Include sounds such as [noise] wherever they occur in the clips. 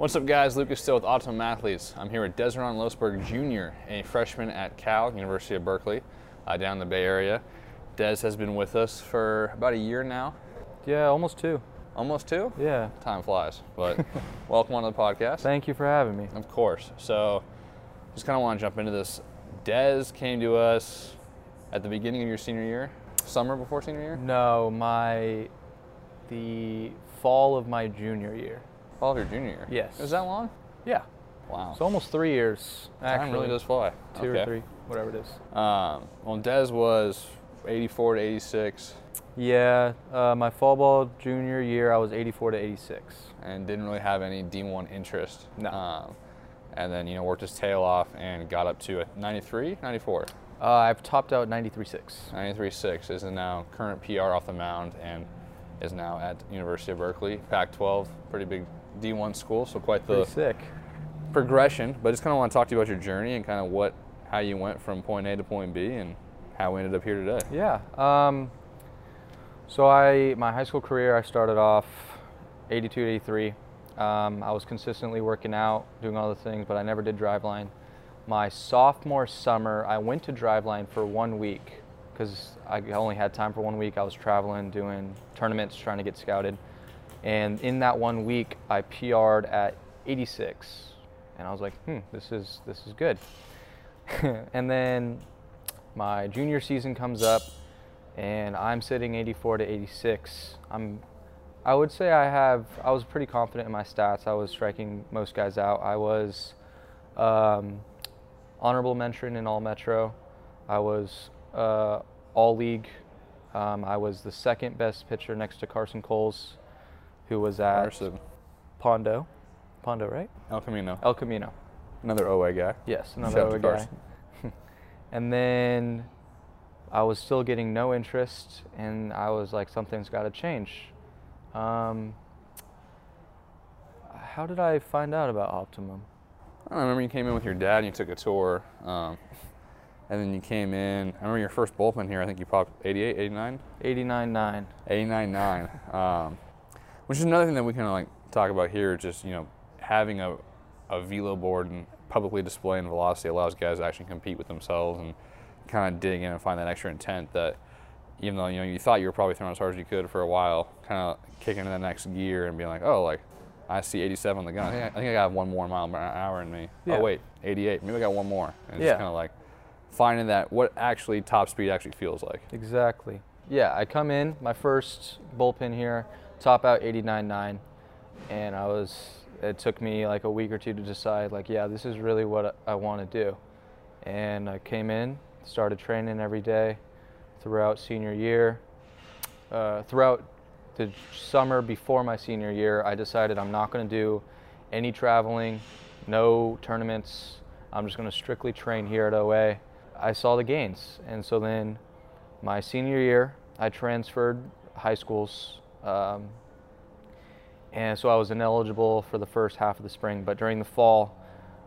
What's up, guys? Lucas still with Optimum Athletes. I'm here with Desron Losberg Jr., a freshman at Cal, University of Berkeley, uh, down in the Bay Area. Des has been with us for about a year now. Yeah, almost two. Almost two? Yeah. Time flies. But [laughs] welcome on the podcast. Thank you for having me. Of course. So, just kind of want to jump into this. Des came to us at the beginning of your senior year, summer before senior year? No, my the fall of my junior year. Fall of your junior year? Yes. Is that long? Yeah. Wow. So almost three years. Actually, Time really does fly. two Okay. or three, whatever it is. Um, well, Des was 84 to 86 Yeah, uh, my fall ball junior year, I was 84 to 86. and didn't really have any D1 interest. No. Um, and then, you know, worked his tail off and got up to a 93, 94. Uh, I've topped out 93.6. 93.6 is now current PR off the mound and is now at University of Berkeley, Pac-12, pretty big D1 school, so quite the Pretty sick. progression. But I just kind of want to talk to you about your journey and kind of what, how you went from point A to point B and how we ended up here today. Yeah. Um, so I, my high school career, I started off 82 to 83. Um, I was consistently working out, doing all the things, but I never did driveline. My sophomore summer, I went to driveline for one week because I only had time for one week. I was traveling, doing tournaments, trying to get scouted. And in that one week, I PR'd at 86, and I was like, "Hmm, this is this is good." [laughs] and then my junior season comes up and I'm sitting 84 to 86. I'm I would say I have I was pretty confident in my stats. I was striking most guys out. I was um, honorable mention in all metro. I was uh, all league. Um, I was the second best pitcher next to Carson Coles, who was at Pondo. Pondo, right? El Camino, El Camino. another OA guy. Yes, another other guy. [laughs] And then I was still getting no interest, and I was like, something's got to change. Um, how did I find out about Optimum? I remember you came in with your dad and you took a tour. Um, and then you came in. I remember your first bullpen here. I think you popped 88, 89, 89.9. 89, 9. Um, which is another thing that we kind of like talk about here. Just you know, having a, a velo board and publicly displaying velocity allows guys to actually compete with themselves and kind of dig in and find that extra intent that even though you know you thought you were probably throwing as hard as you could for a while, kind of kicking into the next gear and being like, oh, like I see 87 on the gun. I think I, I, think I got one more mile per hour in me. Oh, yeah. Oh wait, 88. Maybe I got one more. And it's Yeah. kind of like finding that what actually top speed actually feels like. Exactly. Yeah, I come in, my first bullpen here, top out 89.9, and I was, it took me like a week or two to decide, like, yeah, this is really what I want to do. And I came in, started training every day throughout senior year. Uh, throughout the summer before my senior year, I decided I'm not going to do any traveling, no tournaments. I'm just going to strictly train here at OA. I saw the gains, and so then my senior year, I transferred high schools, um, and so I was ineligible for the first half of the spring. But during the fall,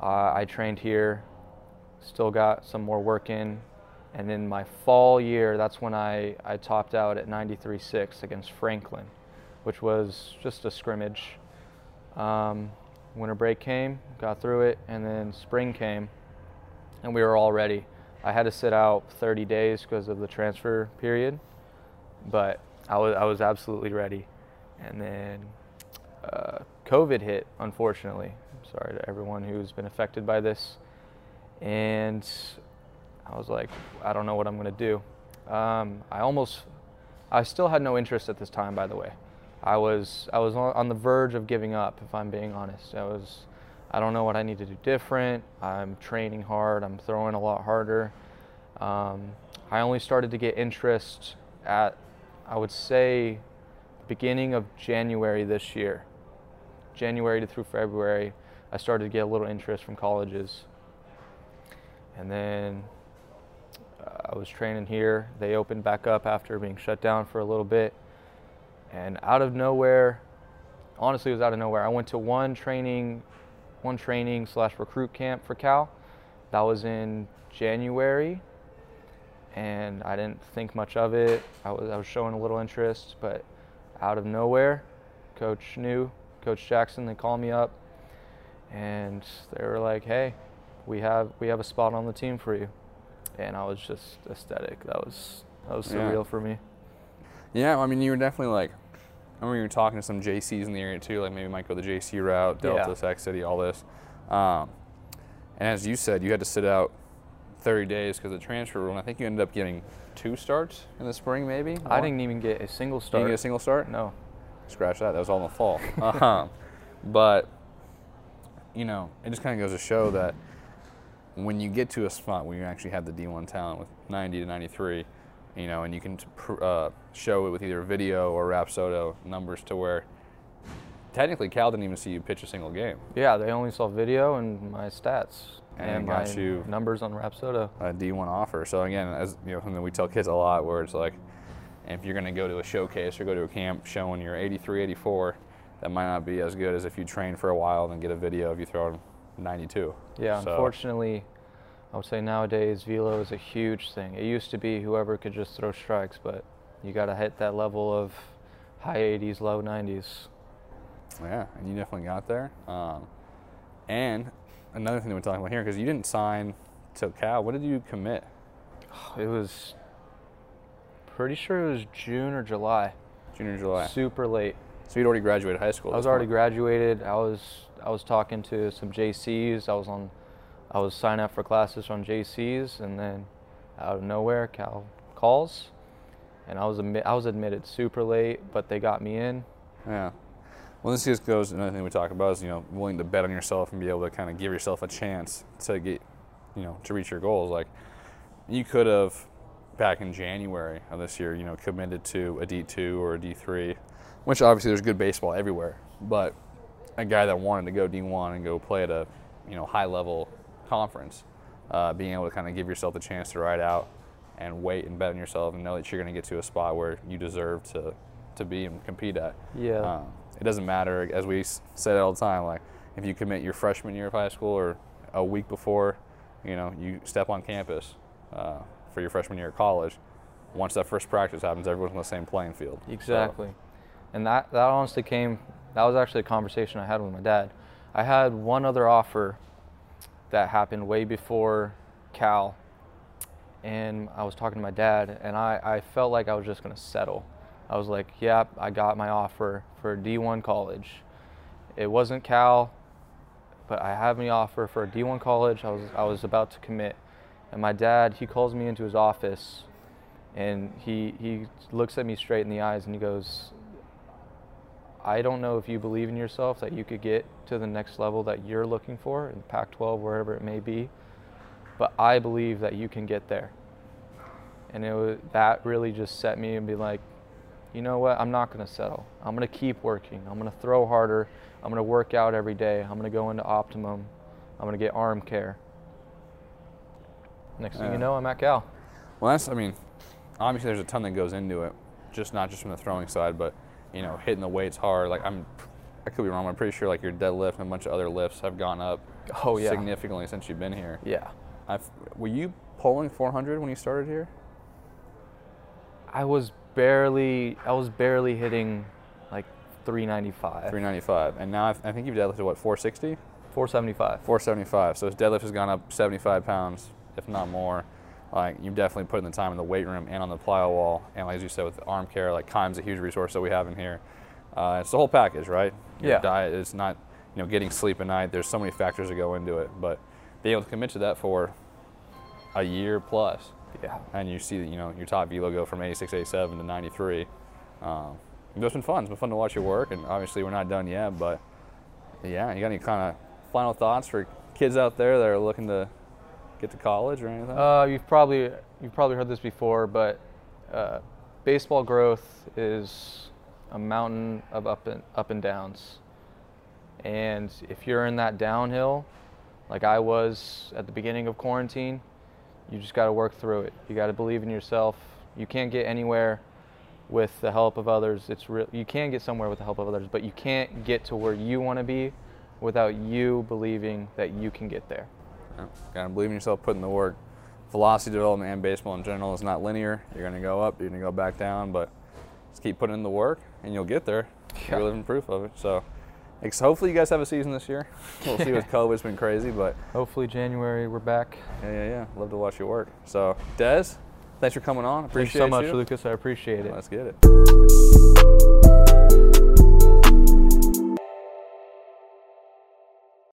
uh, I trained here, still got some more work in, and in my fall year, that's when I, I topped out at 93.6 against Franklin, which was just a scrimmage. Um, winter break came, got through it, and then spring came, and we were all ready. I had to sit out 30 days because of the transfer period, but I was, I was absolutely ready. And then uh, COVID hit, unfortunately. I'm Sorry to everyone who's been affected by this. And I was like, I don't know what I'm going to do. Um, I almost, I still had no interest at this time, by the way. I was, I was on on the verge of giving up, if I'm being honest. I was, I don't know what I need to do different. I'm training hard. I'm throwing a lot harder. Um, I only started to get interest at, I would say, beginning of January this year. January to through February, I started to get a little interest from colleges. And then uh, I was training here. They opened back up after being shut down for a little bit. And out of nowhere, honestly, it was out of nowhere. I went to one training, one training slash recruit camp for Cal. That was in January, and I didn't think much of it. I was I was showing a little interest, but out of nowhere, coach Neu, Coach Jackson. They called me up. and they were like, "Hey, we have we have a spot on the team for you," and I was just ecstatic. That was that was Yeah. surreal for me. Yeah, I mean, you were definitely like, I remember you were talking to some JCs in the area too, like maybe might go the JC route, Delta, Yeah. Sac City, all this. Um, and as you said, you had to sit out 30 days because of the transfer rule. And I think you ended up getting two starts in the spring, maybe. I didn't even get a single You didn't start. get a single start. no. Scratch that. That was all in the fall. um, but you know, it just kind of goes to show that when you get to a spot where you actually have the D1 talent with 90 to 93, you know, and you can pr- uh, show it with either video or Rapsodo numbers to where technically Cal didn't even see you pitch a single game. Yeah, they only saw video and my stats And my got you- numbers on Rapsodo. a D1 offer. So again, as you know, something we tell kids a lot, where it's like, if you're going to go to a showcase or go to a camp showing you're 83, 84, that might not be as good as if you train for a while and get a video of you throwing 92. Yeah, So- unfortunately, I would say nowadays velo is a huge thing. It used to be whoever could just throw strikes, but you got to hit that level of high 80s, low 90s. Yeah, and you definitely got there. Um, and another thing that we're talking about here, because you didn't sign to Cal, what did you commit? It was pretty sure it was June or July. Junior July. Super late. So you'd already graduated high school. I was already point. graduated. I was I was talking to some JCs. I was on I was signing up for classes on JCs and then out of nowhere Cal calls and I was admi- I was admitted super late, but they got me in. Yeah. Well, this just goes another thing we talk about is you know willing to bet on yourself and be able to kind of give yourself a chance to get you know to reach your goals. Like you could have back in January of this year, you know, committed to a D two or a D three, which obviously there's good baseball everywhere, but a guy that wanted to go D one and go play at a you know high level conference, uh, being able to kind of give yourself the chance to ride out and wait and bet on yourself and know that you're going to get to a spot where you deserve to to be and compete at. Yeah. Um, it doesn't matter, as we said say all the time, like if you commit your freshman year of high school or a week before, you know, you step on campus uh, for your freshman year of college. Once that first practice happens, everyone's on the same playing field. So, Exactly. And that, that honestly came, that was actually a conversation I had with my dad. I had one other offer that happened way before Cal. And I was talking to my dad, and I, I felt like I was just going to settle. I was like, yeah, I got my offer for D1 college. It wasn't Cal, but I have my offer for a D1 college. I was, I was about to commit. And my dad, he calls me into his office and he he looks at me straight in the eyes and he goes I don't know if you believe in yourself that you could get to the next level that you're looking for in Pac-12 wherever it may be but I believe that you can get there and it was, that really just set me and be like you know what? I'm not going to settle. I'm going to keep working. I'm going to throw harder. I'm going to work out every day. I'm going to go into optimum. I'm going to get arm care. Next thing Yeah. you know I'm at Cal. Well, that's, I mean, obviously there's a ton that goes into it, just not just from the throwing side, but, you know, hitting the weights hard. Like, I'm, I could be wrong, I'm pretty sure, like, your deadlift and a bunch of other lifts have gone up oh yeah. significantly since you've been here. yeah. I've, were you pulling 400 when you started here? I was barely I was barely hitting like 395. 395. And now I've, I think you've deadlifted, what, 460? 475. 475. So his deadlift has gone up 75 pounds, if not more. Like you've definitely put in the time in the weight room and on the plyo wall, and like as you said with the arm care, like Kime's a huge resource that we have in here. Uh, it's the whole package, right? Your Yeah. Diet is not, you know, getting sleep at night. There's so many factors that go into it, but being able to commit to that for a year plus, Yeah. and you see you know your top velo go from 86, 87 to 93. Um, it's been fun. It's been fun to watch your work, and obviously we're not done yet. But yeah, you got any kind of final thoughts for kids out there that are looking to get to college or anything? Uh, you've probably you've probably heard this before, but uh, baseball growth is a mountain of up and up and downs. And if you're in that downhill, like I was at the beginning of quarantine, you just got to work through it. You got to believe in yourself. You can't get anywhere with the help of others. It's real. You can get somewhere with the help of others, but you can't get to where you want to be without you believing that you can get there. Yeah, gotta believe in yourself, put in the work. Velocity development and baseball in general is not linear. You're gonna go up, you're gonna go back down, but just keep putting in the work, and you'll get there. Yeah. You're living proof of it. So, Hopefully, you guys have a season this year. We'll see with [laughs] COVID. It's been crazy, but Hopefully January we're back. yeah, yeah, yeah. Love to watch you work. So, Des, thanks for coming on. Appreciate so much, you. Lucas. I appreciate it. Let's get it.